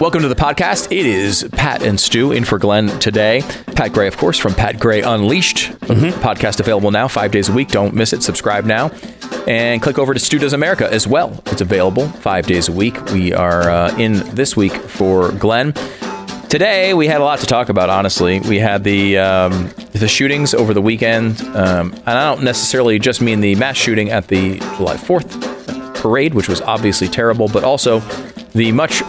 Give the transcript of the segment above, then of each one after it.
Welcome to the podcast. It is Pat and Stu in for Glenn today. Pat Gray, of course, from Pat Gray Unleashed. Podcast available now, five days a week. Don't miss it. Subscribe now. And click over to Stu Does America as well. It's available five days a week. We are uh, in this week for Glenn. Today we had a lot to talk about. Honestly, we had the um, the shootings over the weekend, um, and I don't necessarily just mean the mass shooting at the July Fourth parade, which was obviously terrible, but also the much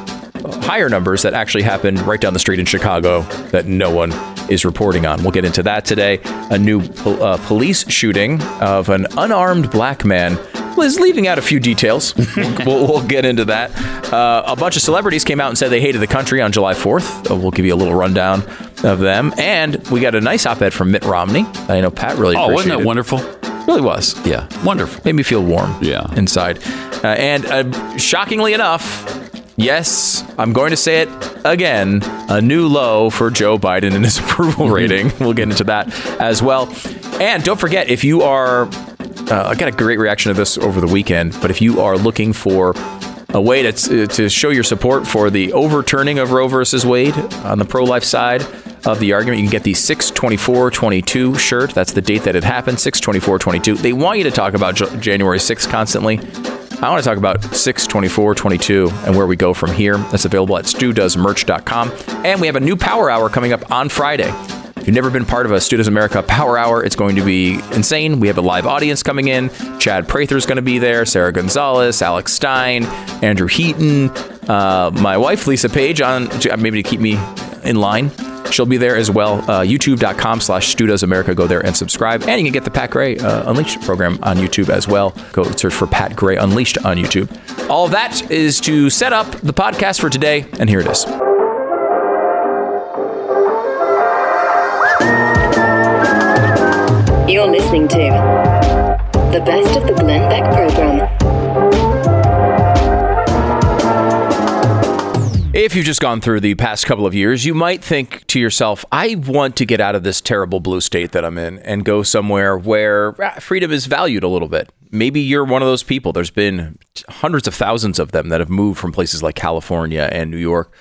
higher numbers that actually happened right down the street in Chicago that no one is reporting on. We'll get into that today. A new uh, police shooting of an unarmed black man is leaving out a few details. we'll, we'll get into that. Uh, a bunch of celebrities came out and said they hated the country on July 4th. Uh, we'll give you a little rundown of them. And we got a nice op-ed from Mitt Romney. I know Pat really Oh, wasn't that wonderful? Really was. Yeah, wonderful. Made me feel warm Yeah. inside. Uh, and uh, shockingly enough, yes, I'm going to say it again a new low for Joe Biden and his approval rating. We'll get into that as well. And don't forget, if you are, uh, I got a great reaction to this over the weekend, but if you are looking for a way to, to show your support for the overturning of Roe versus Wade on the pro life side of the argument, you can get the 62422 shirt. That's the date that it happened, 62422. They want you to talk about January 6th constantly. I want to talk about 62422 and where we go from here. That's available at stewdoesmerch.com. And we have a new power hour coming up on Friday. If you've never been part of a Stu Does America Power Hour, it's going to be insane. We have a live audience coming in. Chad Prather's going to be there, Sara Gonzales, Alex Stein, Andrew Heaton, uh, my wife, Lisa Page, on maybe to keep me in line. She'll be there as well. Uh, YouTube.com slash Stu Does America. Go there and subscribe. And you can get the Pat Gray uh, Unleashed program on YouTube as well. Go search for Pat Gray Unleashed on YouTube. All that is to set up the podcast for today. And here it is. You're listening to the best of the Glenn Beck program. If you've just gone through the past couple of years, you might think to yourself, I want to get out of this terrible blue state that I'm in and go somewhere where ah, freedom is valued a little bit. Maybe you're one of those people. There's been hundreds of thousands of them that have moved from places like California and New York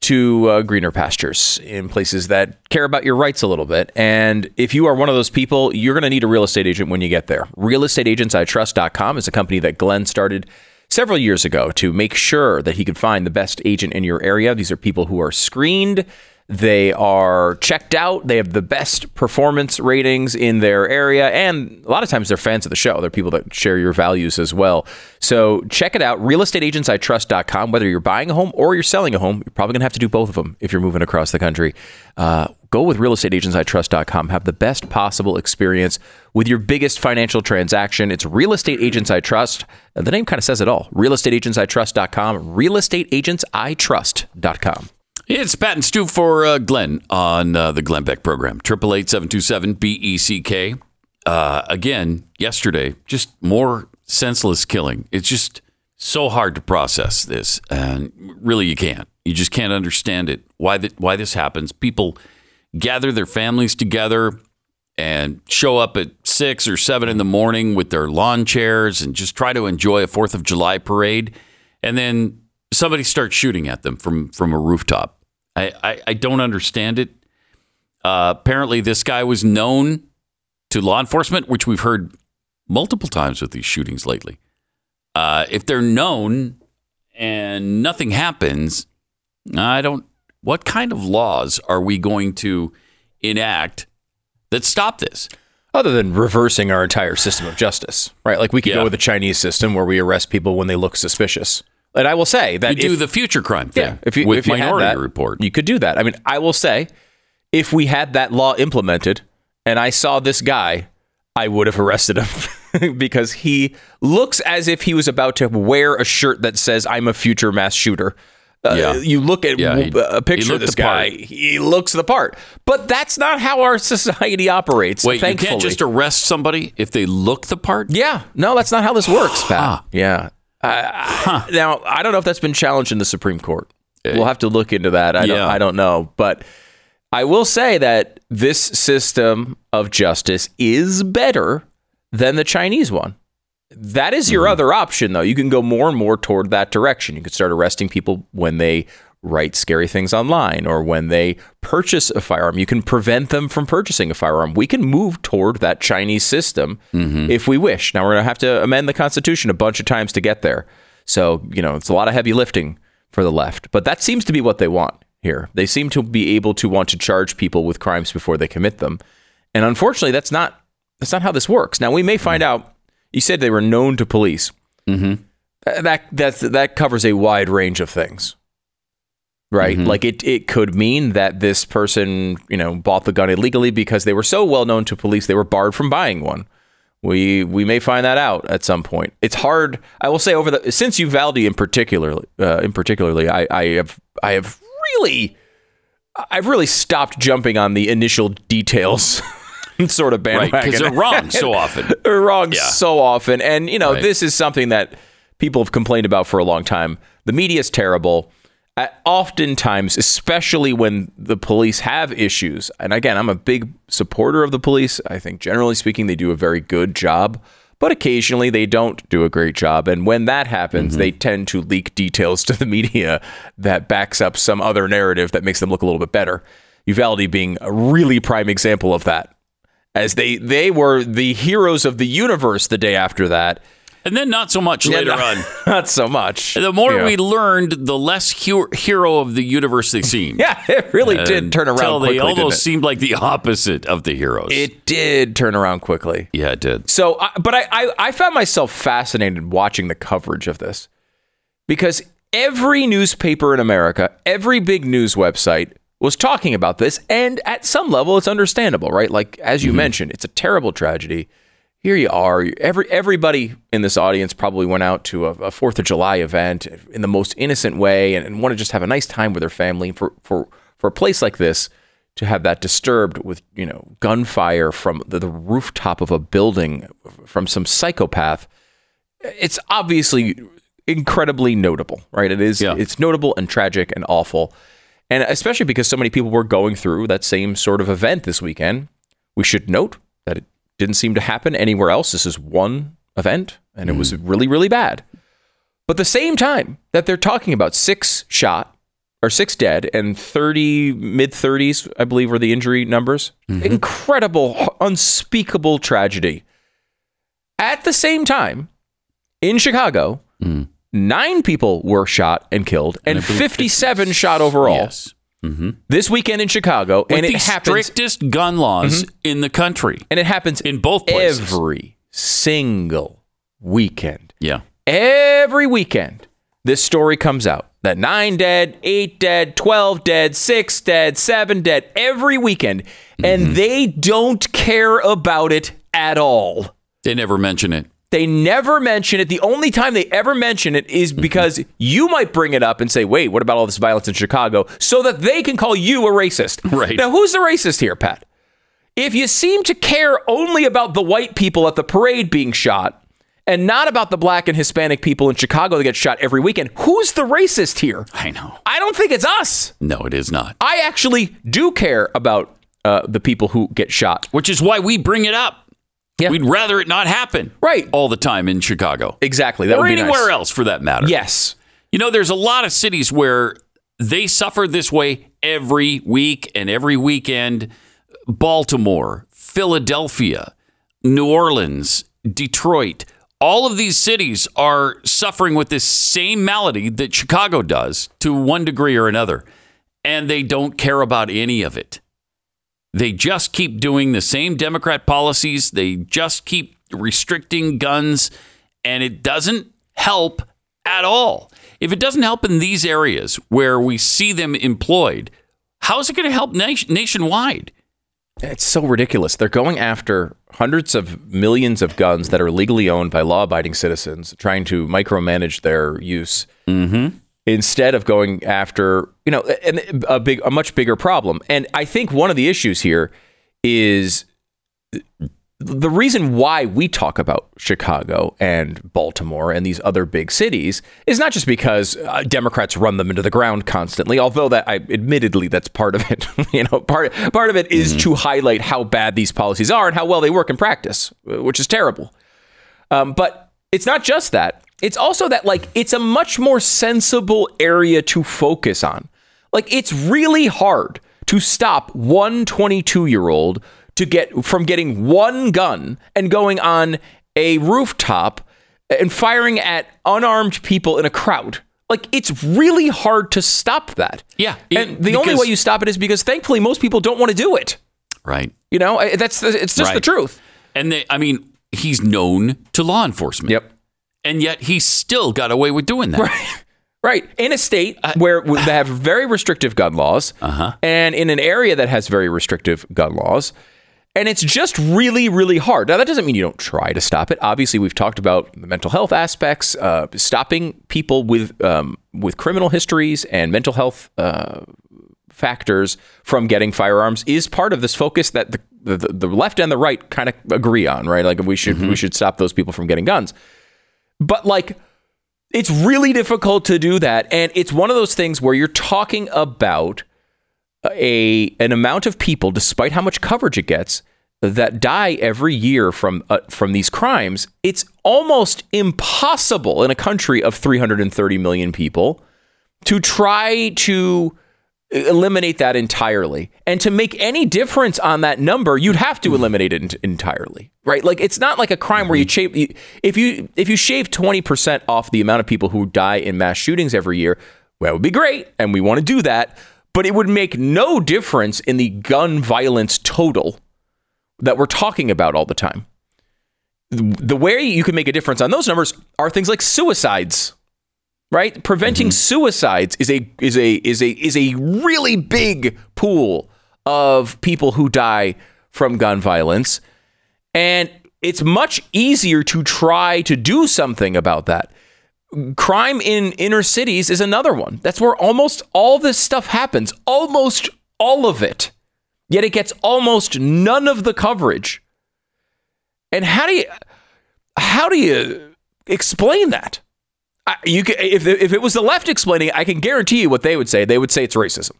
to uh, greener pastures in places that care about your rights a little bit. And if you are one of those people, you're going to need a real estate agent when you get there. RealestateAgentsITrust.com is a company that Glenn started several years ago to make sure that he could find the best agent in your area. These are people who are screened. They are checked out. They have the best performance ratings in their area. And a lot of times they're fans of the show. They're people that share your values as well. So check it out, realestateagentsitrust.com. Whether you're buying a home or you're selling a home, you're probably going to have to do both of them if you're moving across the country. Uh, go with realestateagentsitrust.com. Have the best possible experience with your biggest financial transaction. It's Real Estate Agents I Trust. The name kind of says it all. Realestateagentsitrust.com. Realestateagentsitrust.com. It's Pat and Stu for uh, Glenn on uh, the Glenn Beck program. Triple eight seven two seven B E C K. Uh, again, yesterday, just more senseless killing. It's just so hard to process this, and really, you can't. You just can't understand it. Why that? Why this happens? People gather their families together and show up at six or seven in the morning with their lawn chairs and just try to enjoy a Fourth of July parade, and then somebody starts shooting at them from from a rooftop. I I, I don't understand it. Uh, apparently, this guy was known to law enforcement, which we've heard multiple times with these shootings lately. Uh, if they're known and nothing happens, I don't. What kind of laws are we going to enact that stop this? Other than reversing our entire system of justice, right? Like we could Yeah. go with the Chinese system where we arrest people when they look suspicious. And I will say that You do if- the future crime thing Yeah, if you with if you Minority that, Report. you could do that. I mean, I will say, if we had that law implemented, and I saw this guy, I would have arrested him because he looks as if he was about to wear a shirt that says "I'm a future mass shooter." Uh, Yeah. You look at Yeah, he- a picture of this the guy. part. He looks the part, but that's not how our society operates. Wait, thankfully. you can't just arrest somebody if they look the part? Yeah, no, that's not how this works, Pat. Yeah. I- I- Now, I don't know if that's been challenged in the Supreme Court. We'll have to look into that. I don't, I don't know, but I will say that this system of justice is better than the Chinese one. That is your hmm. other option, though. You can go more and more toward that direction. You can start arresting people when they write scary things online or when they purchase a firearm. You can prevent them from purchasing a firearm. We can move toward that Chinese system mm-hmm. if we wish. Now, we're going to have to amend the Constitution a bunch of times to get there. So, you know, it's a lot of heavy lifting for the left, but that seems to be what they want here. They seem to be able to want to charge people with crimes before they commit them. And unfortunately, that's not that's not how this works. Now, we may find hmm. out. You said they were known to police. Mm-hmm. That that's, that covers a wide range of things, right? Like it it could mean that this person you know bought the gun illegally because they were so well known to police they were barred from buying one. We we may find that out at some point. It's hard. I will say over the since Uvalde in particular, uh, in particularly, I, I have I have really I've really stopped jumping on the initial details sort of Right, bandwagon. because they're wrong so often. They're wrong Yeah. so often. And, you know, Right. this is something that people have complained about for a long time. The media is terrible. Oftentimes, especially when the police have issues. And again, I'm a big supporter of the police. I think, generally speaking, they do a very good job. But occasionally they don't do a great job. And when that happens, Mm-hmm. they tend to leak details to the media that backs up some other narrative that makes them look a little bit better. Uvalde being a really prime example of that as they they were the heroes of the universe the day after that. And then not so much later Yeah, on. not, not so much. The more Yeah. we learned, the less hero of the universe they seemed. yeah, it really did turn around quickly. they almost seemed like the opposite of the heroes. it did turn around quickly. yeah, it did. So, but I, I I found myself fascinated watching the coverage of this because every newspaper in America, every big news website was talking about this, and at some level, it's understandable, right? Like as you mm-hmm. mentioned, it's a terrible tragedy. Here you are. Every everybody in this audience probably went out to a, a Fourth of July event in the most innocent way, and, and want to just have a nice time with their family. For for for a place like this to have that disturbed with you know gunfire from the, the rooftop of a building from some psychopath, it's obviously incredibly notable, right? It is. Yeah. It's notable and tragic and awful, and especially because so many people were going through that same sort of event this weekend. We should note that it didn't seem to happen anywhere else. This is one event, and it was hmm. really, really bad. But the same time that they're talking about six shot or six dead and 30 mid 30s, I believe were the injury numbers. Mm-hmm. Incredible, unspeakable tragedy. At the same time, in Chicago, hmm. Nine people were shot and killed, and, believe 57 shot overall Yes. Mm-hmm. this weekend in Chicago, With and the it happens strictest gun laws mm-hmm. in the country. and it happens in both places. every single weekend. Yeah. Every weekend, this story comes out that nine dead, eight dead, 12 dead, six dead, seven dead, every weekend. And mm-hmm. they don't care about it at all. They never mention it. They never mention it. The only time they ever mention it is because you might bring it up and say, wait, what about all this violence in Chicago? So that they can call you a racist. Right. Now, who's the racist here, Pat? If you seem to care only about the white people at the parade being shot and not about the black and Hispanic people in Chicago that get shot every weekend, who's the racist here? I know. I don't think it's us. No, it is not. I actually do care about uh, the people who get shot. Which is why we bring it up. Yeah. We'd rather it not happen. Right. All the time in Chicago. Exactly. That or would be anywhere nice. else for that matter. Yes. You know, there's a lot of cities where they suffer this way every week and every weekend. Baltimore, Philadelphia, New Orleans, Detroit, all of these cities are suffering with this same malady that Chicago does to one degree or another. And they don't care about any of it. They just keep doing the same Democrat policies. They just keep restricting guns, and it doesn't help at all. If it doesn't help in these areas where we see them employed, how is it going to help nation- nationwide? It's so ridiculous. They're going after hundreds of millions of guns that are legally owned by law abiding citizens, trying to micromanage their use. Mm-hmm. Instead of going after, you know, a, a big, a much bigger problem. And I think one of the issues here is the reason why we talk about Chicago and Baltimore and these other big cities is not just because uh, Democrats run them into the ground constantly, although that I admittedly that's part of it. you know, part part of it is to highlight how bad these policies are and how well they work in practice, uh, which is terrible. Um, but it's not just that. It's also that like it's a much more sensible area to focus on. Like it's really hard to stop one 22 year old to get from getting one gun and going on a rooftop and firing at unarmed people in a crowd. Like it's really hard to stop that. Yeah, and the only way you stop it is because thankfully most people don't want to do it. Right. You know, that's it's just the truth. And they, I mean, he's known to law enforcement. Yep. And yet he still got away with doing that. Right. Right. In a state where they have very restrictive gun laws Uh-huh. and in an area that has very restrictive gun laws. And it's just really, really hard. Now, that doesn't mean you don't try to stop it. Obviously, we've talked about the mental health aspects, uh, stopping people with um, with criminal histories and mental health uh, factors from getting firearms is part of this focus that the, the, the left and the right kind of agree on, right? Like we should we should stop those people from getting guns. But like it's really difficult to do that and it's one of those things where you're talking about a an amount of people despite how much coverage it gets that die every year from uh, from these crimes it's almost impossible in a country of 330 million people to try to eliminate that entirely. And to make any difference on that number you'd have to eliminate it entirely right? Like it's not like a crime where you mm-hmm. shave if you if you shave 20% off the amount of people who die in mass shootings every year well, that would be great and we want to do that but it would make no difference in the gun violence total that we're talking about all the time. The the way you can make a difference on those numbers are things like suicides right? Preventing mm-hmm. suicides is a is a is a is a really big pool of people who die from gun violence, and it's much easier to try to do something about that. Crime in inner cities is another one. That's where almost all this stuff happens. Almost all of it. Yet it gets almost none of the coverage. And how do you how do you explain that? I, you can, if if it was the left explaining I can guarantee you what they would say. They would say it's racism.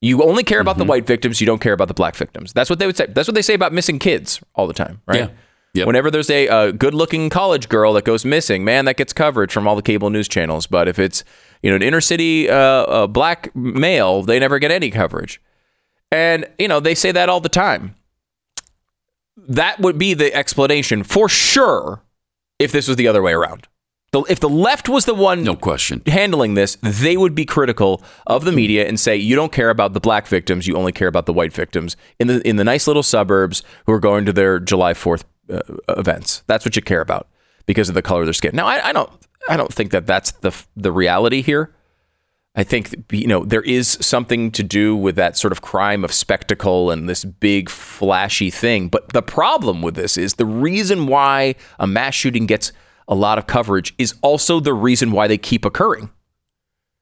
You only care about the white victims. You don't care about the black victims. That's what they would say. That's what they say about missing kids all the time, right? Yeah. Yep. Whenever there's a, uh good-looking college girl that goes missing, man, that gets coverage from all the cable news channels. But if it's you know an inner city uh, uh, black male, they never get any coverage. And you know they say that all the time. That would be the explanation for sure if this was the other way around. The, if the left was the one No question. handling this, they would be critical of the media and say you don't care about the black victims, you only care about the white victims in the in the nice little suburbs who are going to their July Fourth uh, events. That's what you care about because of the color of their skin. Now, I, I don't I don't think that that's the the reality here. I think you know there is something to do with that sort of crime of spectacle and this big flashy thing. But the problem with this is the reason why a mass shooting gets a lot of coverage is also the reason why they keep occurring.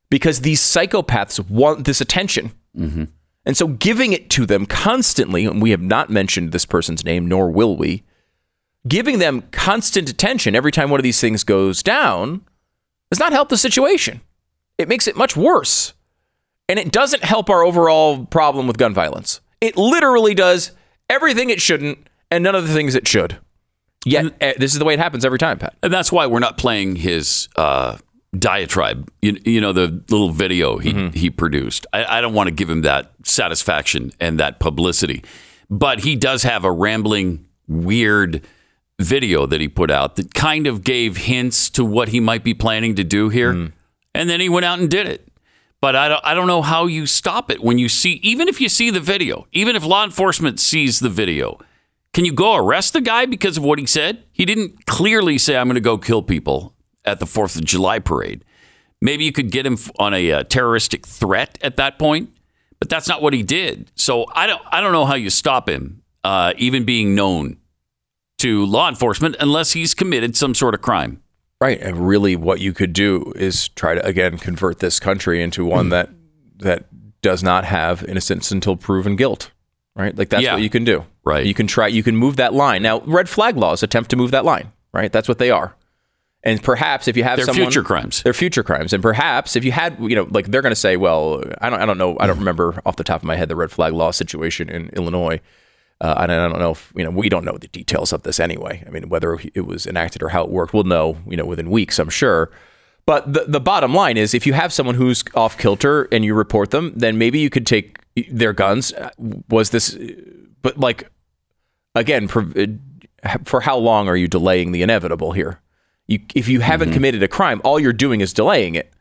Because these psychopaths want this attention. Mm-hmm. And so giving it to them constantly, and we have not mentioned this person's name, nor will we, giving them constant attention every time one of these things goes down does not help the situation. It makes it much worse. And it doesn't help our overall problem with gun violence. It literally does everything it shouldn't and none of the things it should. Yet, eh, this is the way it happens every time, Pat. And that's why we're not playing his uh, diatribe. You, you know, the little video he, Mm-hmm. he produced. I, I don't want to give him that satisfaction and that publicity. But he does have a rambling, weird video that he put out that kind of gave hints to what he might be planning to do here. Mm. And then he went out and did it. But I don't, I don't know how you stop it when you see, even if you see the video, even if law enforcement sees the video, can you go arrest the guy because of what he said? He didn't clearly say, I'm going to go kill people at the 4th of July parade. Maybe you could get him on a uh, terroristic threat at that point, but that's not what he did. So I don't, I don't know how you stop him, uh, even being known to law enforcement, unless he's committed some sort of crime. Right. And really what you could do is try to again convert this country into one that that does not have innocence until proven guilt. Right? Like that's Yeah. what you can do. Right. You can try you can move that line. Now, red flag laws attempt to move that line, right? That's what they are. And perhaps if you have someone future crimes. They're future crimes. And perhaps if you had, you know, like they're going to say, well, I don't I don't know, I don't remember off the top of my head the red flag law situation in Illinois. Uh, and I don't know if you know. We don't know the details of this anyway. I mean, whether it was enacted or how it worked, we'll know. You know, within weeks, I'm sure. But the, the bottom line is if you have someone who's off kilter and you report them, then maybe you could take their guns. Was this, but like, again, for how long are you delaying the inevitable here? You, if you haven't mm-hmm. committed a crime, all you're doing is delaying it,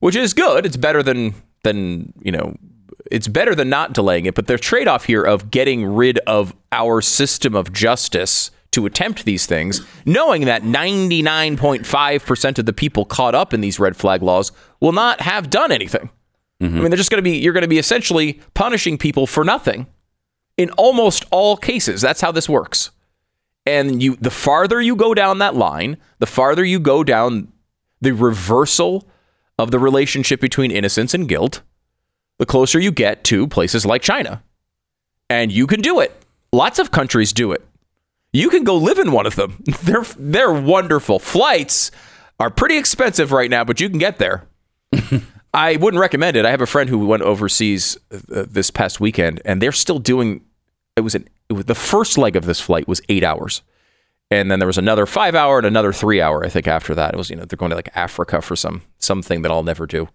which is good. It's better than than you know, it's better than not delaying it. But the trade off here of getting rid of our system of justice to attempt these things, knowing that 99.5% of the people caught up in these red flag laws will not have done anything. I mm-hmm. mean, they're just going to be, you're going to be essentially punishing people for nothing in almost all cases. That's how this works. And you, the farther you go down that line, the farther you go down the reversal of the relationship between innocence and guilt, the closer you get to places like China. And you can do it. Lots of countries do it. You can go live in one of them. They're they're wonderful. Flights are pretty expensive right now, but you can get there. I wouldn't recommend it. I have a friend who went overseas uh, this past weekend, and they're still doing. It was an it was, the first leg of this flight was eight hours, and then there was another five hour and another three hour. I think after that, it was you know they're going to like Africa for some something that I'll never do.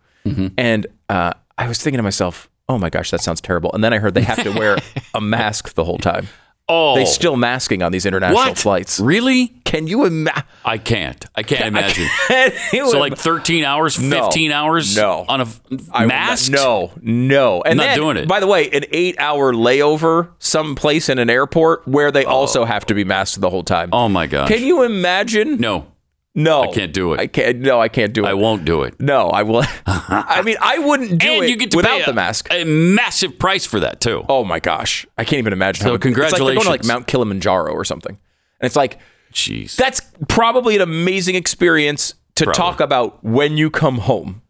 And uh, I was thinking to myself, oh my gosh, that sounds terrible. And then I heard they have to wear a mask the whole time. Oh, They still masking on these international what? flights. Really? Can you imagine? I can't. I can't imagine. So like 13 hours, No. 15 hours No. on a mask? No, no. And Not then, doing it. By the way, an eight-hour layover someplace in an airport where they oh. also have to be masked the whole time. Oh my gosh. Can you imagine? No, no, I can't do it. I can't. No, I can't do it. I won't do it. No, I will. I mean, I wouldn't do and it you get to without pay a, the mask. a massive price for that too. Oh my gosh, I can't even imagine. So how It's like going to like. Mount Kilimanjaro or something, and it's like Jeez. that's probably an amazing experience to Probably. talk about when you come home.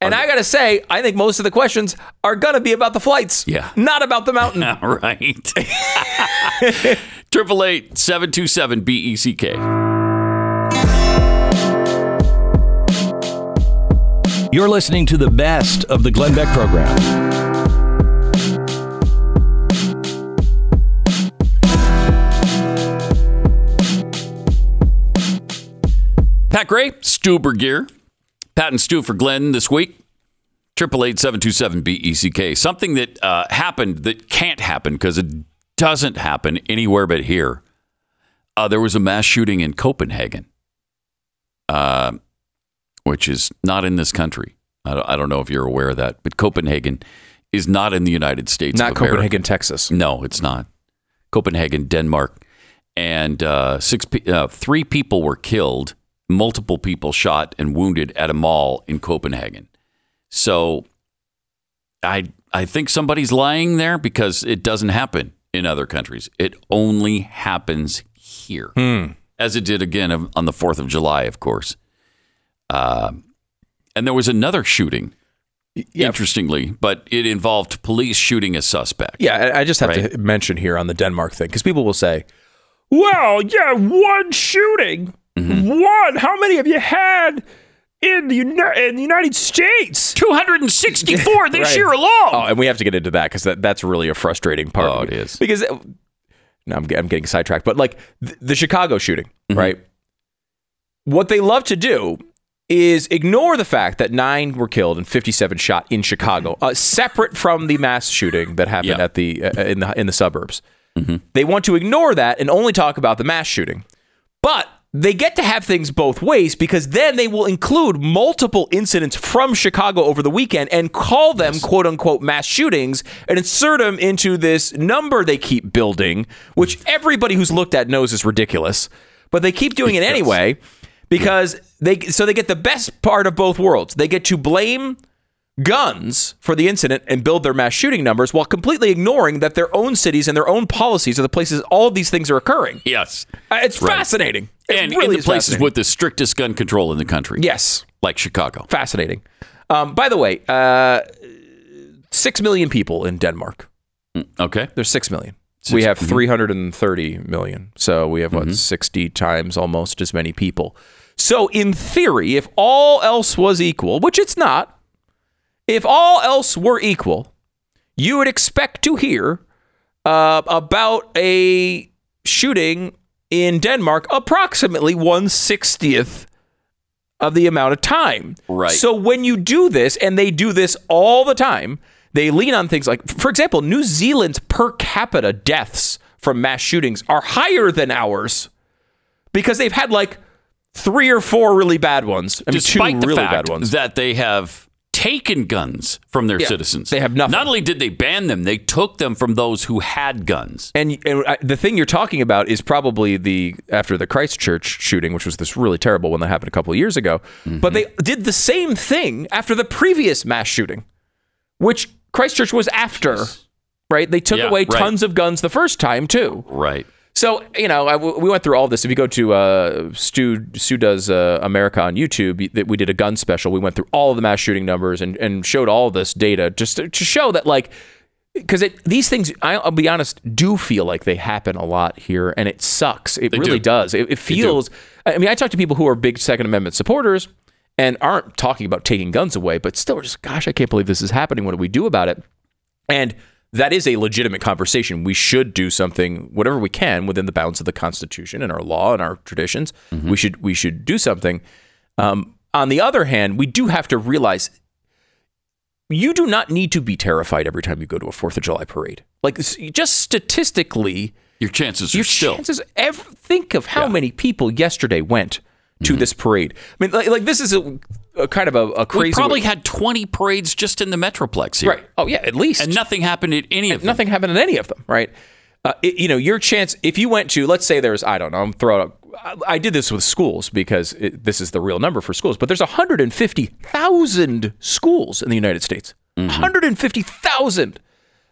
And I gotta say, I think most of the questions are gonna be about the flights, Yeah. not about the mountain. All right. Triple eight seven two seven B E C K. You're listening to the best of the Glenn Beck program. Pat Gray, Stu Burguiere. Pat and Stu for Glenn this week. Triple eight seven two seven B E C K. Something that uh, happened that can't happen because it doesn't happen anywhere but here. Uh, there was a mass shooting in Copenhagen, uh, which is not in this country. I don't, know if you're aware of that, but Copenhagen is not in the United States. Not Copenhagen, Texas. No, it's not. Copenhagen, Denmark, and uh, six, pe- uh, three people were killed. Multiple people shot and wounded at a mall in Copenhagen. So, I I think somebody's lying there because it doesn't happen in other countries. It only happens here, as it did again on the Fourth of July, of course. Um and there was another shooting. Yeah. Interestingly, but it involved police shooting a suspect. Yeah, I I just have Right. to mention here on the Denmark thing because people will say, "Well, yeah, one shooting, Mm-hmm. one. How many have you had in the Uni- in the United States?" 264 this Right. year alone. Oh, and we have to get into that because that, that's really a frustrating part. Oh, of it is. because uh, no, I'm, I'm getting sidetracked. But like the, the Chicago shooting, Mm-hmm. right? What they love to do is ignore the fact that nine were killed and 57 shot in Chicago, uh, separate from the mass shooting that happened Yeah. at the uh, in the in the suburbs. Mm-hmm. They want to ignore that and only talk about the mass shooting. But they get to have things both ways because then they will include multiple incidents from Chicago over the weekend and call them quote unquote mass shootings and insert them into this number they keep building, which everybody who's looked at knows is ridiculous. But they keep doing it anyway because they so they get the best part of both worlds. They get to blame guns for the incident and build their mass shooting numbers while completely ignoring that their own cities and their own policies are the places all of these things are occurring. Yes. Uh, It's Right. fascinating. It And really in the places with the strictest gun control in the country. yes, Like Chicago. fascinating. Um, by the way, uh, six million people in Denmark. Okay. There's six million. we have mm-hmm. 330 million. So we have what 60 times almost as many people. So in theory, if all else was equal, which it's not, if all else were equal, you would expect to hear uh, about a shooting in Denmark approximately 160th of the amount of time. Right. So when you do this, and they do this all the time, they lean on things like, for example, New Zealand's per capita deaths from mass shootings are higher than ours because they've had like three or four really bad ones. I mean, Despite two the really fact bad ones. that they have taken guns from their Yeah, citizens. they have nothing. Not only did they ban them, they took them from those who had guns. And, and I, the thing you're talking about is probably the after the Christchurch shooting, which was this really terrible one that happened a couple of years ago. Mm-hmm. But they did the same thing after the previous mass shooting, which Christchurch was after. Right? They took Yeah, away right. tons of guns the first time too. Right. So you know, I, we went through all this. If you go to uh, Stu, Stu does uh, America on YouTube, that we did a gun special. We went through all of the mass shooting numbers and, and showed all this data just to, to show that like because it these things I, I'll be honest do feel like they happen a lot here and it sucks. It really do. does. It, it feels. I mean, I talk to people who are big Second Amendment supporters and aren't talking about taking guns away, but still, are just gosh, I can't believe this is happening. What do we do about it? And that is a legitimate conversation. We should do something, whatever we can, within the bounds of the Constitution and our law and our traditions. We should we should do something. Um, on the other hand, we do have to realize you do not need to be terrified every time you go to a Fourth of July parade. Like just statistically, Your chances are your still. chances. Ev- think of how many people yesterday went to Mm-hmm. this parade. I mean, like, like this is a, a kind of a, a crazy. we probably had 20 parades just in the Metroplex here. right. Oh yeah, at least And nothing happened at any of them. nothing happened in any of them, right? Uh, it- you know, your chance if you went to, let's say there's, I don't know, I'm throwing out. I, I did this with schools because it, this is the real number for schools, but there's 150,000 schools in the United States. 150,000.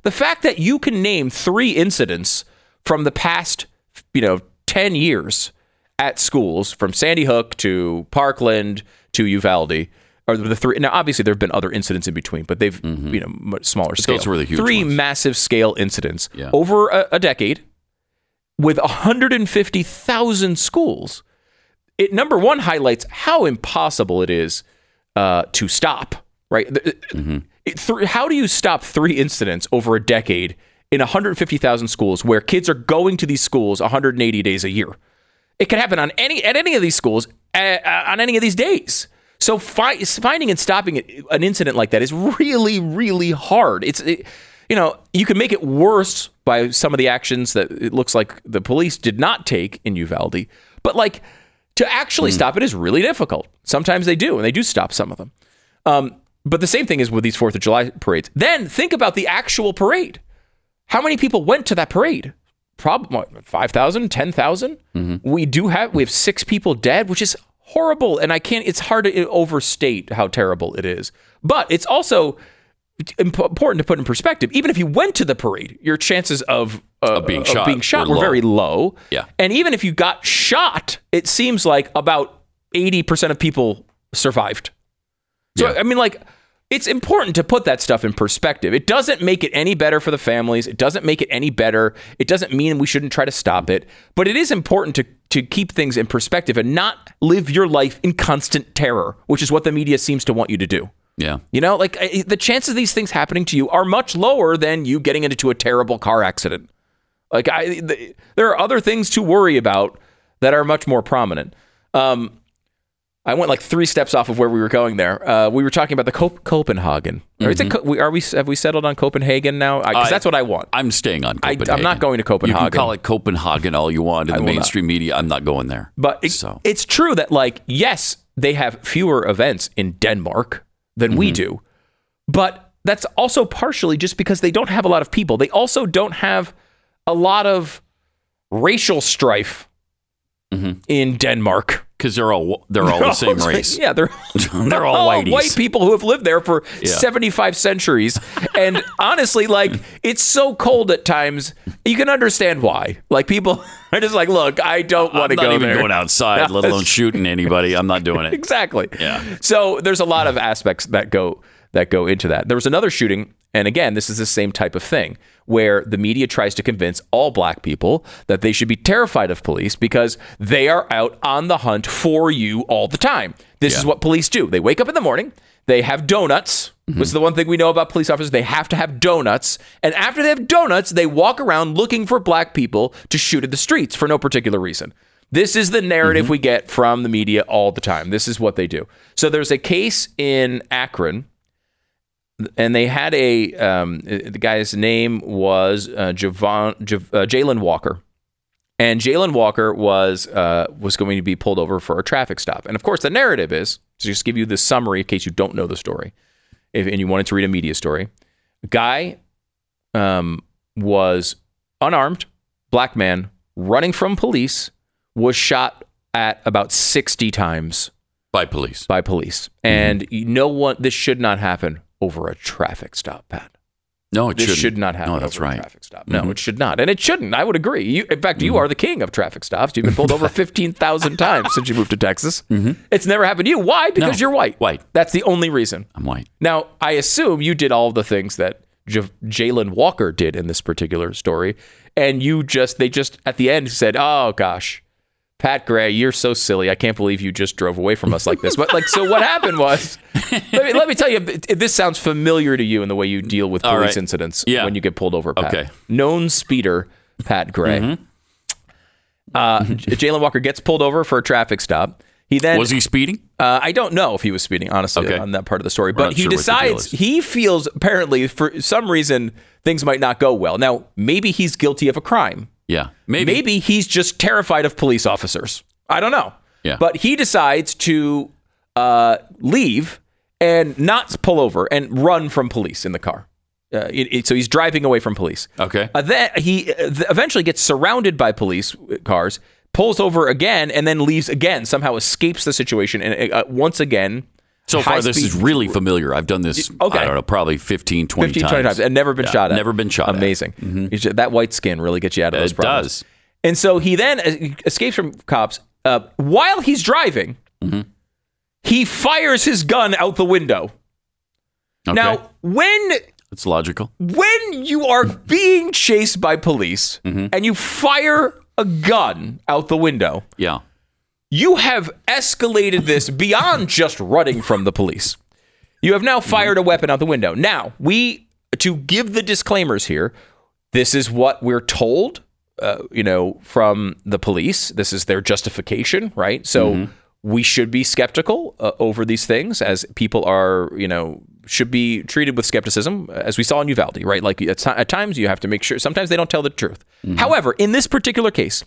The fact that you can name three incidents from the past, you know, 10 years at schools from Sandy Hook to Parkland to Uvalde are the three. Now, obviously, there have been other incidents in between, but they've, you know, much smaller scale. those were the huge three ones. massive scale incidents Yeah. over a, a decade with 150,000 schools. It number one highlights how impossible it is uh, to stop. Right? The- it- th- how do you stop three incidents over a decade in 150,000 schools where kids are going to these schools 180 days a year? It can happen on any at any of these schools on any of these days. So fi- finding and stopping an incident like that is really, really hard. It's it, you know you can make it worse by some of the actions that it looks like the police did not take in Uvalde, but like to actually stop it is really difficult. Sometimes they do, and they do stop some of them. Um, but the same thing is with these Fourth of July parades. Then think about the actual parade. How many people went to that parade? Probably 5,000, 10,000. We do have we have six people dead, which is horrible, and I can't. It's hard to overstate how terrible it is. But it's also imp- important to put in perspective. Even if you went to the parade, your chances of, uh, Of being shot being shot were were, very low. Yeah. And even if you got shot, it seems like about 80% of people survived. So, Yeah. I mean, like, it's important to put that stuff in perspective. It doesn't make it any better for the families. It doesn't make it any better. It doesn't mean we shouldn't try to stop it. But it is important to, to keep things in perspective and not live your life in constant terror, which is what the media seems to want you to do. Yeah. You know, like the chances of these things happening to you are much lower than you getting into a terrible car accident. Like I, th there are other things to worry about that are much more prominent. Um, I went like three steps off of where we were going there. Uh, we were talking about the Cop- Copenhagen. It Co- we- are we have we settled on Copenhagen now? Because Mm-hmm. That's what I want. I'm staying on I- I'm not going to Copenhagen. You can call it Copenhagen all you want in the will not. mainstream media. I'm not going there. But it- So- it's true that, like, yes, they have fewer events in Denmark than we Mm-hmm. do, but that's also partially just because they don't have a lot of people. They also don't have a lot of racial strife Mm-hmm. in Denmark. Because they're all they're all the same race. Yeah, they're They're all whiteies. white people who have lived there for Yeah. 75 centuries. And honestly, like it's so cold at times, you can understand why. Like people are just like, look, I don't want to go even there. going outside, let alone shooting anybody. I'm not doing it. exactly. Yeah. So there's a lot of aspects that go that go into that. There was another shooting, and again, this is the same type of thing where the media tries to convince all black people that they should be terrified of police because they are out on the hunt for you all the time. This is what police do. They wake up in the morning, they have donuts. Mm-hmm. Which is the one thing we know about police officers. They have to have donuts. And after they have donuts, they walk around looking for black people to shoot at the streets for no particular reason. This is the narrative mm-hmm. we get from the media all the time. This is what they do. So there's a case in Akron, and they had a um, the guy's name was uh, Javon, Jav, uh, Jayland Walker, and Jayland Walker was uh, was going to be pulled over for a traffic stop. And of course, the narrative is to just give you the summary in case you don't know the story, if, and you wanted to read a media story. Guy um, was unarmed, black man running from police, was shot at about sixty times By police. by police, and no one. This should not happen over a traffic stop, Pat. No, it This shouldn't. should not happen No, that's right. traffic stop. No, mm-hmm. it should not, and it shouldn't. I would agree. You, in fact, you mm-hmm. are the king of traffic stops. You've been pulled over fifteen thousand times since you moved to Texas. Mm-hmm. It's never happened to you. Why? Because No. you're white. White. That's the only reason. I'm white. Now, I assume you did all the things that J- Jayland Walker did in this particular story, and you just they just at the end said, "Oh gosh, Pat Gray, you're so silly. I can't believe you just drove away from us like this." But like, so what happened was, let me, let me tell you, this sounds familiar to you in the way you deal with police right. incidents Yeah. when you get pulled over. Pat. Okay. Mm-hmm. known speeder Pat Gray. Uh, Jayland Walker gets pulled over for a traffic stop. He then Was he speeding? uh, I don't know if he was speeding, honestly, Okay. on that part of the story. But he sure what the deal decides he feels apparently for some reason things might not go well. Now, maybe he's guilty of a crime. Yeah. Maybe. Maybe he's just terrified of police officers. I don't know. Yeah. But he decides to uh, leave and not pull over and run from police in the car. Uh, it- it- so he's driving away from police. Okay. Uh, then he uh, eventually gets surrounded by police cars, pulls over again, and then leaves again. Somehow escapes the situation, and uh, once again. So far, this speed- is really familiar. I've done this, Okay. I don't know, probably 15, 20 15, times. 20 times and never been Yeah, shot at. Never been shot at. Mm-hmm. Amazing. That white skin really gets you out of those It problems. does. And so he then escapes from cops. Uh, while he's driving, Mm-hmm. he fires his gun out the window. Okay. Now, when it's logical. when you are being chased by police Mm-hmm. and you fire a gun out the window, Yeah. You have escalated this beyond just running from the police. You have now fired a weapon out the window. Now, we to give the disclaimers here, this is what we're told, uh, you know, from the police. This is their justification, right? So we should be skeptical uh, over these things as people are, you know, should be treated with skepticism, as we saw in Uvalde, right? Like at, ti- at times you have to make sure. Sometimes they don't tell the truth. However, in this particular case,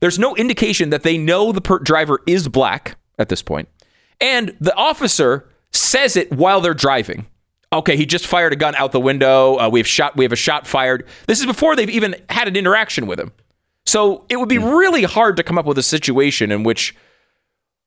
there's no indication that they know the per- driver is black at this point, and the officer says it while they're driving. Okay, he just fired a gun out the window. Uh, we have shot. We have a shot fired. This is before they've even had an interaction with him. So it would be really hard to come up with a situation in which,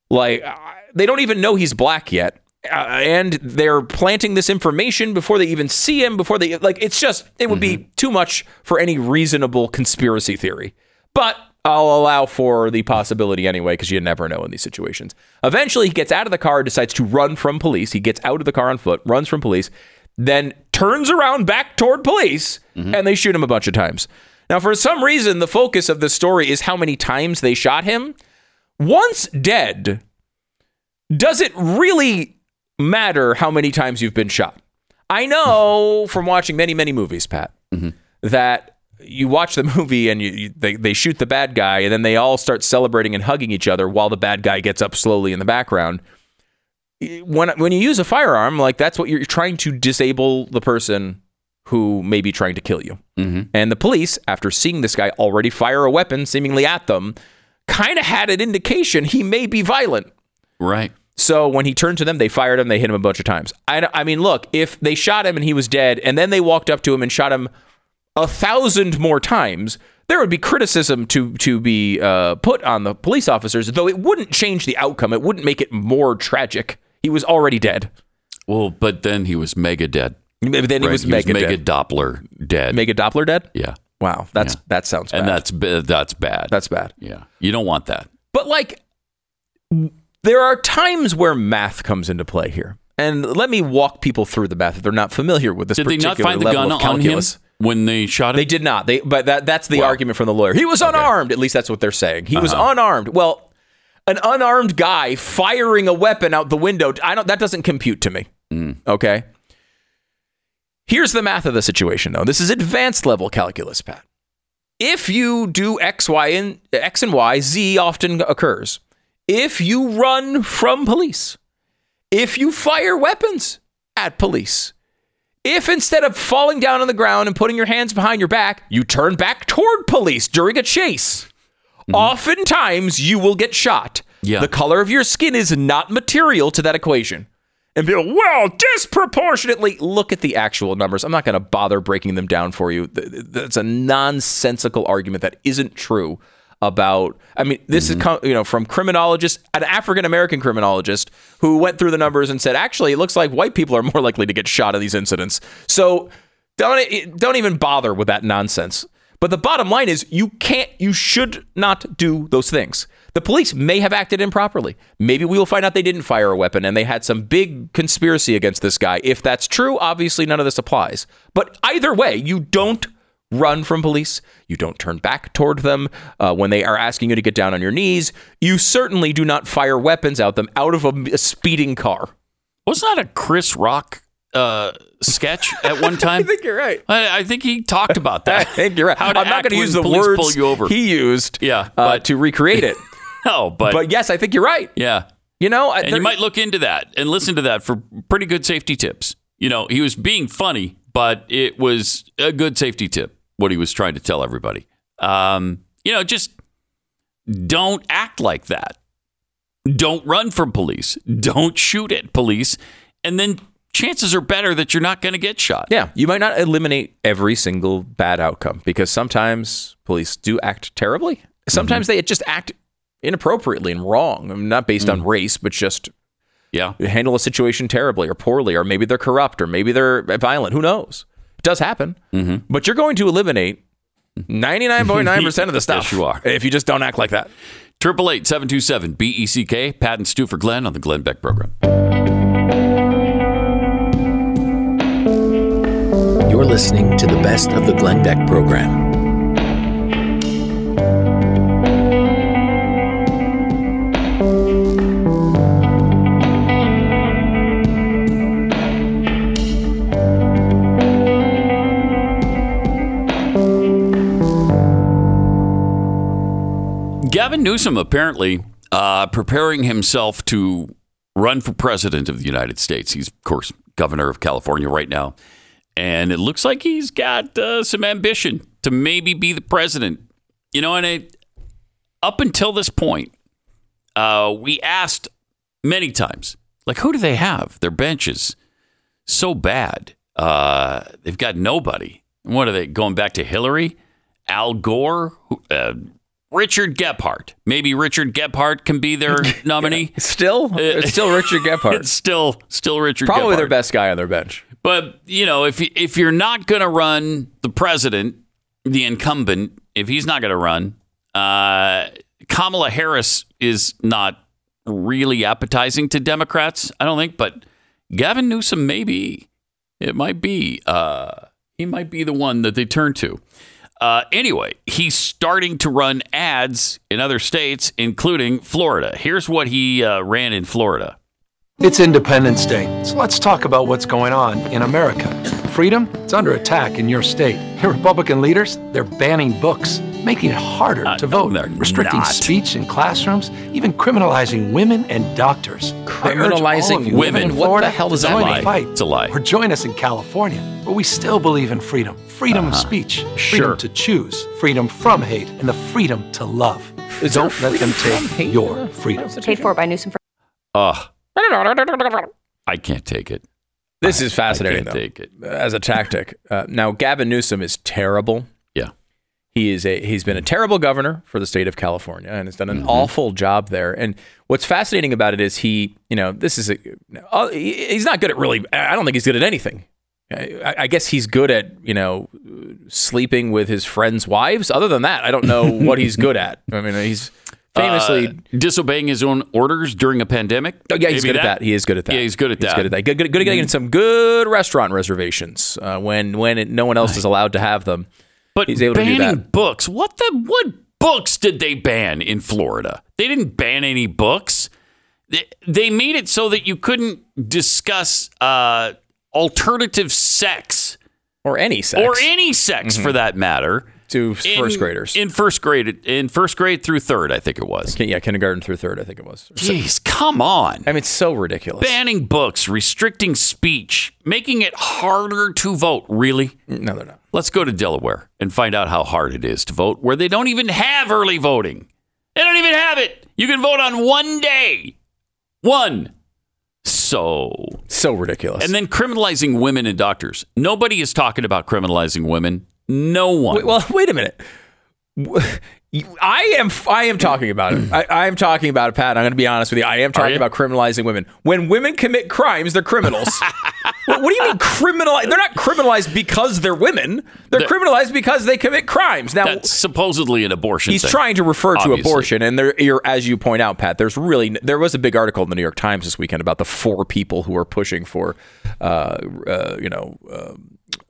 like, uh, they don't even know he's black yet. Uh, and they're planting this information before they even see him, before they like. It's just it would be too much for any reasonable conspiracy theory. But I'll allow for the possibility anyway, because you never know in these situations. Eventually, he gets out of the car, decides to run from police. He gets out of the car on foot, runs from police, then turns around back toward police, mm-hmm. and they shoot him a bunch of times. Now, for some reason, the focus of this story is how many times they shot him. Once dead, does it really matter how many times you've been shot? I know from watching many, many movies, Pat, mm-hmm. that you watch the movie and you, you they, they shoot the bad guy and then they all start celebrating and hugging each other while the bad guy gets up slowly in the background. When when you use a firearm, like that's what you're, you're trying to disable the person who may be trying to kill you. Mm-hmm. And the police, after seeing this guy already fire a weapon seemingly at them, kind of had an indication he may be violent. Right. So when he turned to them, they fired him. They hit him a bunch of times. I, I mean, look, if they shot him and he was dead, and then they walked up to him and shot him a thousand more times, there would be criticism to to be uh, put on the police officers. Though it wouldn't change the outcome. It wouldn't make it more tragic. He was already dead. Well, but then he was mega dead. But then he Right? was mega, mega dead. Doppler dead. Mega Doppler dead. yeah. Wow, that's Yeah. that sounds bad. And that's that's bad. that's bad. yeah. You don't want that. But like, there are times where math comes into play here, and let me walk people through the math if they're not familiar with this. Did they not find the gun on him. When they shot him? They did not. They but that that's the Wow. argument from the lawyer. He was unarmed. At least that's what they're saying. He was Uh-huh. unarmed. Well, an unarmed guy firing a weapon out the window. I don't. That doesn't compute to me. Mm. Okay. Here's the math of the situation, though. This is advanced level calculus, Pat. if you do X, Y, and X and Y, Z often occurs. If you run from police, if you fire weapons at police, if instead of falling down on the ground and putting your hands behind your back, you turn back toward police during a chase, mm-hmm. oftentimes you will get shot. Yeah. The color of your skin is not material to that equation. And be like, well, disproportionately. Look at the actual numbers. I'm not going to bother breaking them down for you. Th- th- That's a nonsensical argument that isn't true about. I mean, this is mm-hmm. you know from criminologist, an African American criminologist who went through the numbers and said, actually, it looks like white people are more likely to get shot in these incidents. So don't don't even bother with that nonsense. But the bottom line is you can't you should not do those things. The police may have acted improperly. Maybe we will find out they didn't fire a weapon and they had some big conspiracy against this guy. If that's true, obviously none of this applies. But either way, you don't run from police. You don't turn back toward them uh, when they are asking you to get down on your knees. You certainly do not fire weapons at them out of a, a speeding car. Wasn't that a Chris Rock uh, sketch at one time? I think you're right. I, I think he talked about that. I think you're right. I'm not going to use the words pull you over. he used Yeah, uh, but- to recreate it. no, but, but yes, I think you're right. yeah. You know, I- And you might look into that and listen to that for pretty good safety tips. You know, he was being funny, but it was a good safety tip, what he was trying to tell everybody. Um, you know, just don't act like that. Don't run from police. Don't shoot at police. And then chances are better that you're not going to get shot. Yeah, you might not eliminate every single bad outcome because sometimes police do act terribly. Sometimes they just act inappropriately and wrong. I mean, not based on race, but just Yeah. handle a situation terribly or poorly, or maybe they're corrupt or maybe they're violent. Who knows? It does happen. Mm-hmm. But you're going to eliminate 99.9% of the stuff yes, you are. if you just don't act like that. Triple eight seven two seven B E C K. Pat and Stu for Glenn on the Glenn Beck program. You're listening to the best of the Glenn Beck program. Gavin Newsom apparently uh, preparing himself to run for president of the United States. He's, of course, governor of California right now. And it looks like he's got uh, some ambition to maybe be the president. You know, and up until this point, uh, we asked many times, like, who do they have? Their bench is so bad. Uh, they've got nobody. What are they going back to Hillary, Al Gore, who, uh, Richard Gephardt? Maybe Richard Gephardt can be their nominee. Still, it's still Richard Gephardt. It's still still Richard. Probably their best guy on their bench. But you know, if if you're not going to run the president, the incumbent, if he's not going to run, uh, Kamala Harris is not really appetizing to Democrats. I don't think, but Gavin Newsom maybe it might be. Uh, he might be the one that they turn to. Uh, anyway, he's starting to run ads in other states, including Florida. Here's what he uh, ran in Florida. It's Independence Day, so let's talk about what's going on in America. Freedom, it's under attack in your state. Your Republican leaders, they're banning books, making it harder Uh, to vote, they're restricting not. speech in classrooms, even criminalizing women and doctors. I urge all Criminalizing of you living women. in What the hell is to that join mean? the fight. It's a lie. Or join us in California, where we still believe in freedom. Freedom Uh-huh. of speech, freedom to choose, freedom from hate, and the freedom to love. Is Don't let them take hate your in freedom. Paid for by Newsom. Ugh, I can't take it. This is fascinating, can't though, take it. as a tactic. Uh, now, Gavin Newsom is terrible. He is a he's been a terrible governor for the state of California and has done an awful job there. And what's fascinating about it is he, you know, this is a uh, he's not good at really. I don't think he's good at anything. I, I guess he's good at you know sleeping with his friends' wives. Other than that, I don't know what he's good at. I mean, he's famously. Uh, disobeying his own orders during a pandemic. Oh, yeah, he's Maybe good at that. He is good at that. Yeah, he's good at He's that. good at that. Good, good, good at getting some good restaurant reservations uh, when when it, no one else is allowed to have them. But He's able to do banning that. books. What the what books did they ban in Florida? They didn't ban any books. They, they made it so that you couldn't discuss uh, alternative sex Or any sex. or any sex for that matter. to first graders. in first grade, in first grade through third, I think it was. yeah, kindergarten through third, I think it was. Jeez, come on. I mean, it's so ridiculous. Banning books, restricting speech, making it harder to vote. Really? No, they're not. Let's go to Delaware and find out how hard it is to vote where they don't even have early voting. They don't even have it. You can vote on one day. One. So, So ridiculous. and then criminalizing women and doctors. Nobody is talking about criminalizing women. No one. Wait, well, wait a minute. I am I am talking about it. I, I am talking about it, Pat. I'm going to be honest with you. I am talking about criminalizing women. When women commit crimes, they're criminals. what, what do you mean criminalized? They're not criminalized because they're women. They're The- criminalized because they commit crimes. Now, That's supposedly an abortion. he's thing. trying to refer to abortion, and there, you're, as you point out, Pat, there's really there was a big article in the New York Times this weekend about the four people who are pushing for, uh, uh, you know. for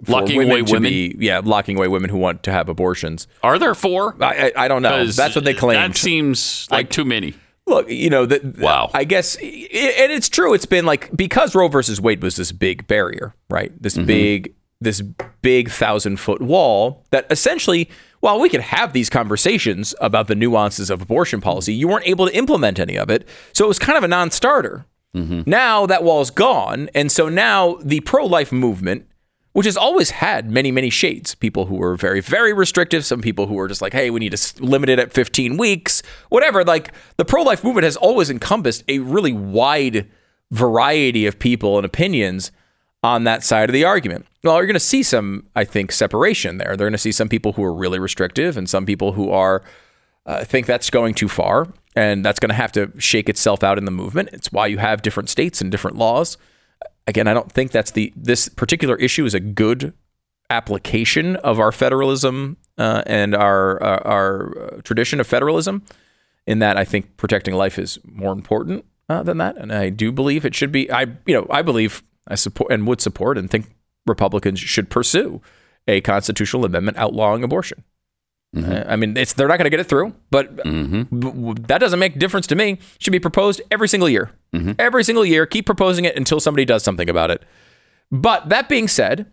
Locking women away women? be- yeah, locking away women who want to have abortions. Are there four? I, I, I don't know. That's what they claim. That seems like too many. Look, you know, that Wow. I guess, and it's true. It's been like because Roe versus Wade was this big barrier, right? This Mm-hmm. big, this big thousand foot wall that essentially, while we could have these conversations about the nuances of abortion policy, you weren't able to implement any of it. So it was kind of a non-starter. Mm-hmm. Now that wall's gone, and so now the pro-life movement which has always had many, many shades. People who were very, very restrictive, some people who were just like, hey, we need to limit it at 15 weeks, whatever. Like the pro life movement has always encompassed a really wide variety of people and opinions on that side of the argument. Well, you're going to see some, I think, separation there. They're going to see some people who are really restrictive and some people who are uh, think that's going too far, and that's going to have to shake itself out in the movement. It's why you have different states and different laws. Again, I don't think that's the this particular issue is a good application of our federalism uh, and our uh, our uh, tradition of federalism. In that, I think protecting life is more important uh, than that, and I do believe it should be. I you know I believe I support and would support and think Republicans should pursue a constitutional amendment outlawing abortion. Uh, I mean, it's they're not going to get it through, but b- w- that doesn't make difference to me. It should be proposed every single year, every single year. Keep proposing it until somebody does something about it. But that being said,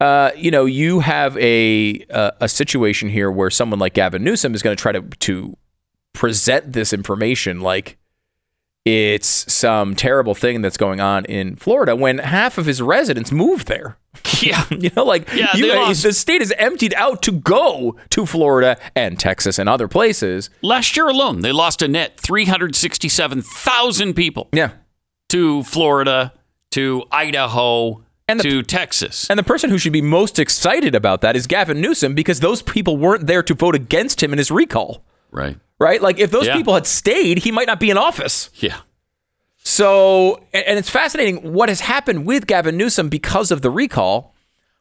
uh, you know, you have a uh, a situation here where someone like Gavin Newsom is going to try to to present this information like it's some terrible thing that's going on in Florida when half of his residents moved there. Yeah. You know, like Yeah, you, lost- the state is emptied out to go to Florida and Texas and other places. Last year alone, they lost a net 367,000 people Yeah. to Florida, to Idaho, And the- to Texas. And the person who should be most excited about that is Gavin Newsom because those people weren't there to vote against him in his recall, right. Right? Like if those Yeah. people had stayed, he might not be in office. Yeah. So, and it's fascinating what has happened with Gavin Newsom because of the recall,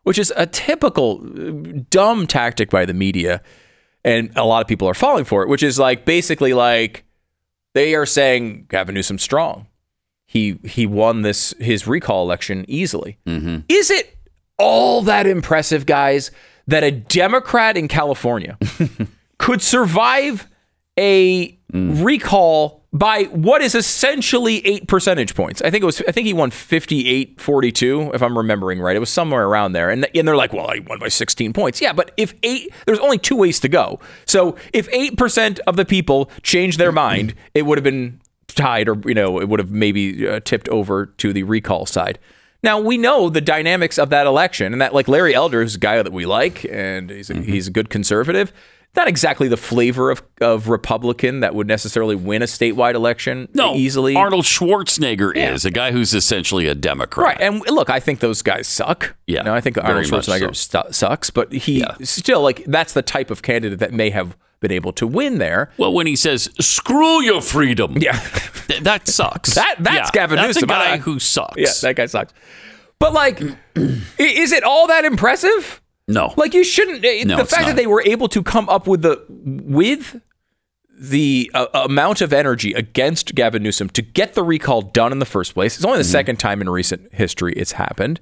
which is a typical uh, dumb tactic by the media. And a lot of people are falling for it, which is like basically like they are saying Gavin Newsom's strong. He he won this his recall election easily. Is it all that impressive, guys, that a Democrat in California could survive a recall by what is essentially eight percentage points. I think it was. I think he won 58 42, if I'm remembering right. It was somewhere around there. And, and they're like, well, I won by 16 points. Yeah, but if eight, there's only two ways to go. So if 8% of the people changed their mind, it would have been tied or, you know, it would have maybe uh, tipped over to the recall side. Now we know the dynamics of that election, and that like Larry Elder is a guy that we like, and he's a, he's a good conservative. Not exactly the flavor of, of Republican that would necessarily win a statewide election No, easily. Arnold Schwarzenegger is a guy who's essentially a Democrat. Right, and look, I think those guys suck. Yeah, you know, I think Arnold Schwarzenegger stu- sucks, but he Yeah. still like that's the type of candidate that may have been able to win there. Well, when he says "screw your freedom," Yeah, th- that sucks. That- that's Yeah, Gavin that's Newsom. a guy I- who sucks. yeah, that guy sucks. But like, is it all that impressive? No, Like you shouldn't. eh, No, the fact not. that they were able to come up with the with the uh, amount of energy against Gavin Newsom to get the recall done in the first place. It's only Mm-hmm. the second time in recent history it's happened.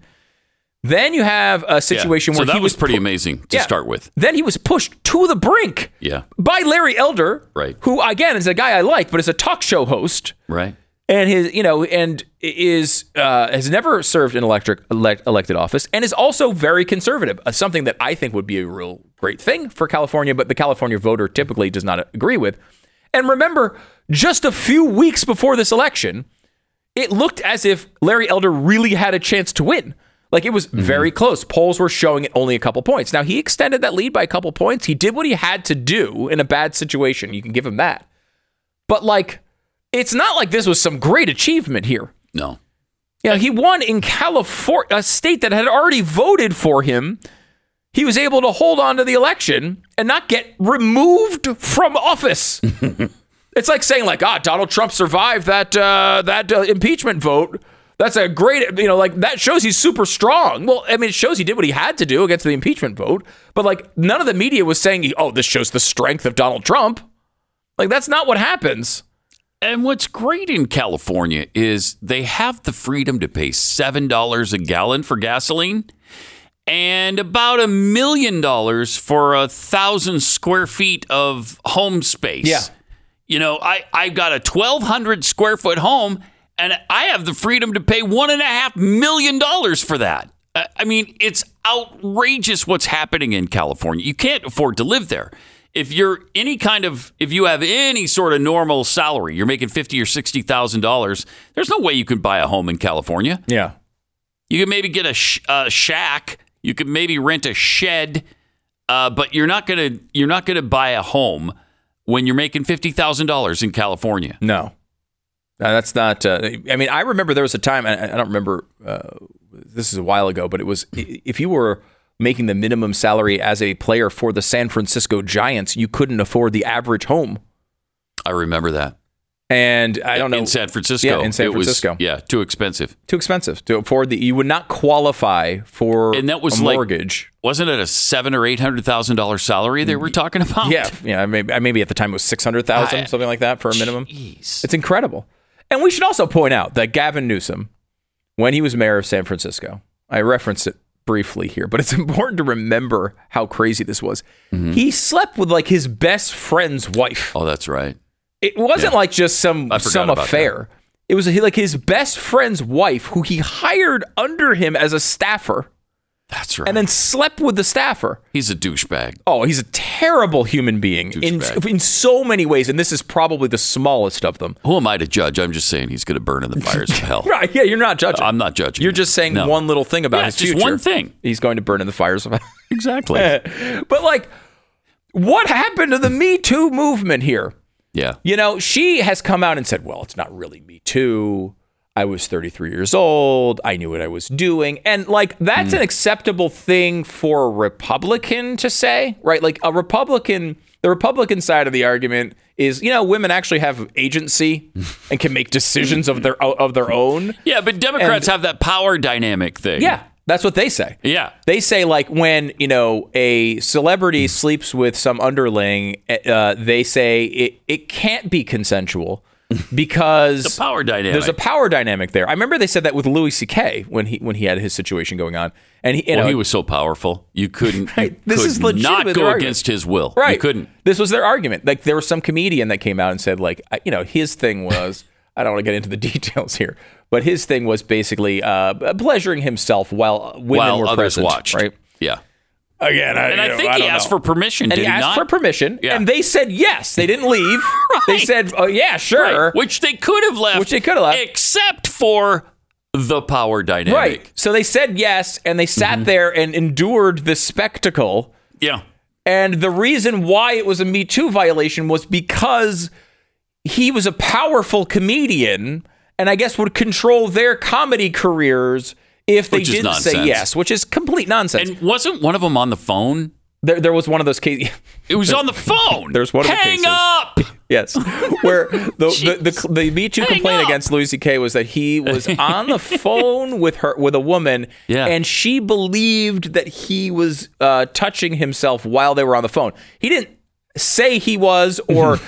Then you have a Yeah. situation so where that he was was pretty pu- amazing to Yeah. start with. Then he was pushed to the brink Yeah, by Larry Elder, Right. who again is a guy I like, but is a talk show host. right. And his you know and is uh, has never served in electric elect, elected office and is also very conservative uh, something that i think would be a real great thing for california but the california voter typically does not agree with. And remember just a few weeks before this election it looked as if larry elder really had a chance to win. Like it was very close. Polls were showing it only a couple points. Now he extended that lead by a couple points. He did what he had to do in a bad situation. You can give him that. But like it's not like this was some great achievement here. No. You know, he won in California, a state that had already voted for him. He was able to hold on to the election and not get removed from office. it's like saying, like, ah, Donald Trump survived that uh, that uh, impeachment vote. That's a great, you know, like that shows he's super strong. Well, I mean, it shows he did what he had to do against the impeachment vote. But like, none of the media was saying, oh, this shows the strength of Donald Trump. Like, that's not what happens. And what's great in California is they have the freedom to pay $7 a gallon for gasoline and about a million dollars for a thousand square feet of home space. Yeah. You know, I, I've got a 1,200 square foot home and I have the freedom to pay one and a half million dollars for that. I I mean, it's outrageous what's happening in California. You can't afford to live there. If you're any kind of, if you have any sort of normal salary, you're making fifty or sixty thousand dollars. There's no way you can buy a home in California. Yeah. You can maybe get a, sh- a shack. You could maybe rent a shed, uh, but you're not gonna you're not gonna buy a home when you're making fifty thousand dollars in California. No, No, that's not. Uh, I mean, I remember there was a time. I, I don't remember. Uh, this is a while ago, but it was if you were making the minimum salary as a player for the San Francisco Giants, you couldn't afford the average home. I remember that. And I don't know in San Francisco. Yeah, in San it was- Francisco. yeah, too expensive. too expensive to afford the. You would not qualify for And that was a like- mortgage. Wasn't it a seven or eight hundred thousand dollar salary they were talking about? yeah, yeah. Maybe maybe at the time it was six hundred thousand, something like that for a minimum. Jeez. It's incredible. And we should also point out that Gavin Newsom, when he was mayor of San Francisco, I referenced it briefly here, but it's important to remember how crazy this was. Mm-hmm. He slept with like his best friend's wife. Oh, that's right. It wasn't Yeah. like just some some affair. It was like his best friend's wife who he hired under him as a staffer That's right. and then slept with the staffer. he's a douchebag. Oh, he's a terrible human being in Douchebag. in so many ways, and this is probably the smallest of them. Who am I to judge? I'm just saying he's going to burn in the fires of hell. Right? Yeah, you're not judging. I'm not judging. You're him. just saying No. one little thing about Yeah, his it's just future. one thing. He's going to burn in the fires of hell. Exactly. But like, what happened to the Me Too movement here? yeah. You know, she has come out and said, "Well, it's not really Me Too. I was 33 years old. I knew what I was doing." And like, that's an acceptable thing for a Republican to say, right? Like a Republican, the Republican side of the argument is, you know, women actually have agency and can make decisions of their of their own. Yeah, but Democrats And- have that power dynamic thing. Yeah, that's what they say. Yeah. They say like when you know a celebrity sleeps with some underling, uh, they say it, it can't be consensual because The power dynamic. There's a power dynamic there. I remember they said that with Louis C.K. when he when he had his situation going on, and he you well, know he was so powerful. You couldn't. Right. You This could is legitimate not go argument. against his will. right. You couldn't. This was their argument. Like there was some comedian that came out and said like I- you know his thing was I don't want to get into the details here, but his thing was basically uh, pleasuring himself while women While were others present, watched. right? Yeah. Again, I, And I know, think he asked know. for permission. and did he asked not? for permission, Yeah. and they said yes. They didn't leave. They said, "Oh yeah, sure." Right. Which they could have left. Which they could have left. Except for the power dynamic. Right. So they said yes, and they sat Mm-hmm. there and endured the spectacle. Yeah. And the reason why it was a Me Too violation was because he was a powerful comedian, and I guess would control their comedy careers if they Which didn't say yes, which is complete nonsense. And wasn't one of them on the phone? there, there was one of those cases. It was on the phone. There's one of the Hang cases. up. Yes, where the the, the, the Me Too Hang complaint up. against Louis C.K. was that he was on the phone with her with a woman, Yeah. and she believed that he was uh, touching himself while they were on the phone. He didn't say he was, or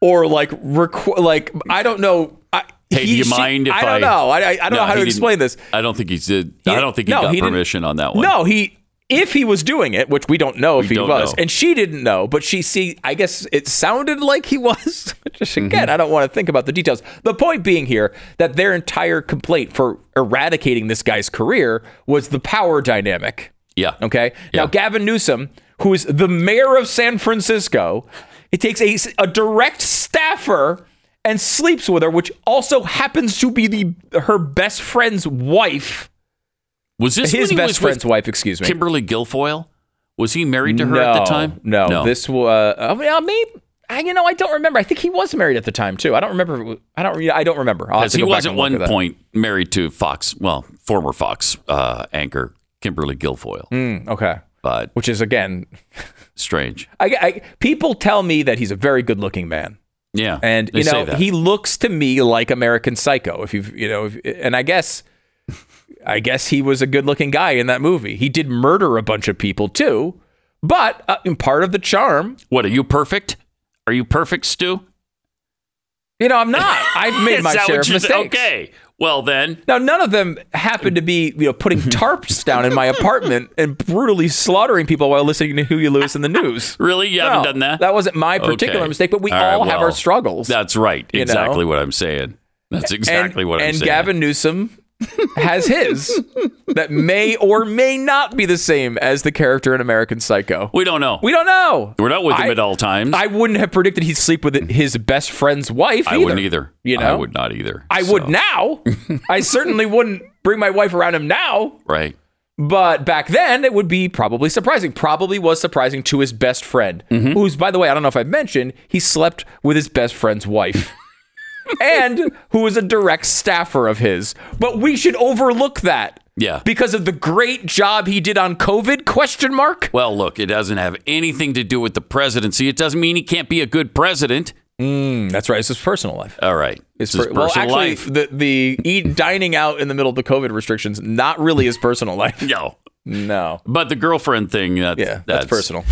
or like requ- like I don't know. I, Hey, do he- you she- mind if I don't I? know. I, I, don't No, know how to explain this. I don't think he did. I don't think he no, got he permission on that one. No, he if he was doing it, which we don't know if he was, know. and she didn't know, but she see, I guess it sounded like he was. Just Mm-hmm. again, I don't want to think about the details. The point being here that their entire complaint for eradicating this guy's career was the power dynamic. Yeah. Okay. Yeah. Now, Gavin Newsom, who is the mayor of San Francisco, it takes a, a direct staffer and sleeps with her, which also happens to be the her best friend's wife. Was this His best friend's wife, excuse me. Kimberly Guilfoyle? Was he married to her no, at the time? No, no. this was. Uh, well, maybe. I, you know, I don't remember. I think he was married at the time too. I don't remember. if it was- I don't. I don't remember. Because he was at one point married to Fox, well, former Fox uh, anchor Kimberly Guilfoyle. Mm, okay, But which is again, strange. I, I people tell me that he's a very good-looking man. Yeah. And you know, he looks to me like American Psycho. If you've, you know, if, and I guess, I guess he was a good-looking guy in that movie. He did murder a bunch of people too, but uh, part of the charm, What, are you perfect? Are you perfect, Stu? you know, I'm not. I've made my share of mistakes. Okay. Well, then. Now, none of them happened to be, you know, putting tarps down in my apartment and brutally slaughtering people while listening to Huey Lewis and the News. Really? You No, haven't done that? That wasn't my particular Okay. mistake, but we All right, all have well, our struggles. That's right. You know? Exactly what I'm saying. That's exactly and, what I'm and saying. And Gavin Newsom has his that may or may not be the same as the character in American Psycho. we don't know. We don't know. We're not with him I- at all times. I wouldn't have predicted he'd sleep with his best friend's wife. I either, wouldn't either. You know, I would not either. I So, would now. I certainly wouldn't bring my wife around him now. Right. But back then, it would be probably surprising. Probably was surprising to his best friend, Mm-hmm. who's, by the way, I don't know if I've mentioned, he slept with his best friend's wife. And who was a direct staffer of his. But we should overlook that. Yeah. Because of the great job he did on COVID? Question mark. Well, look, it doesn't have anything to do with the presidency. It doesn't mean he can't be a good president. Mm, that's right. It's his personal life. All right. It's his per- well, personal actually, life. the the eat, dining out in the middle of the COVID restrictions not really his personal life. No. No. But the girlfriend thing, that, Yeah, that's, that's personal.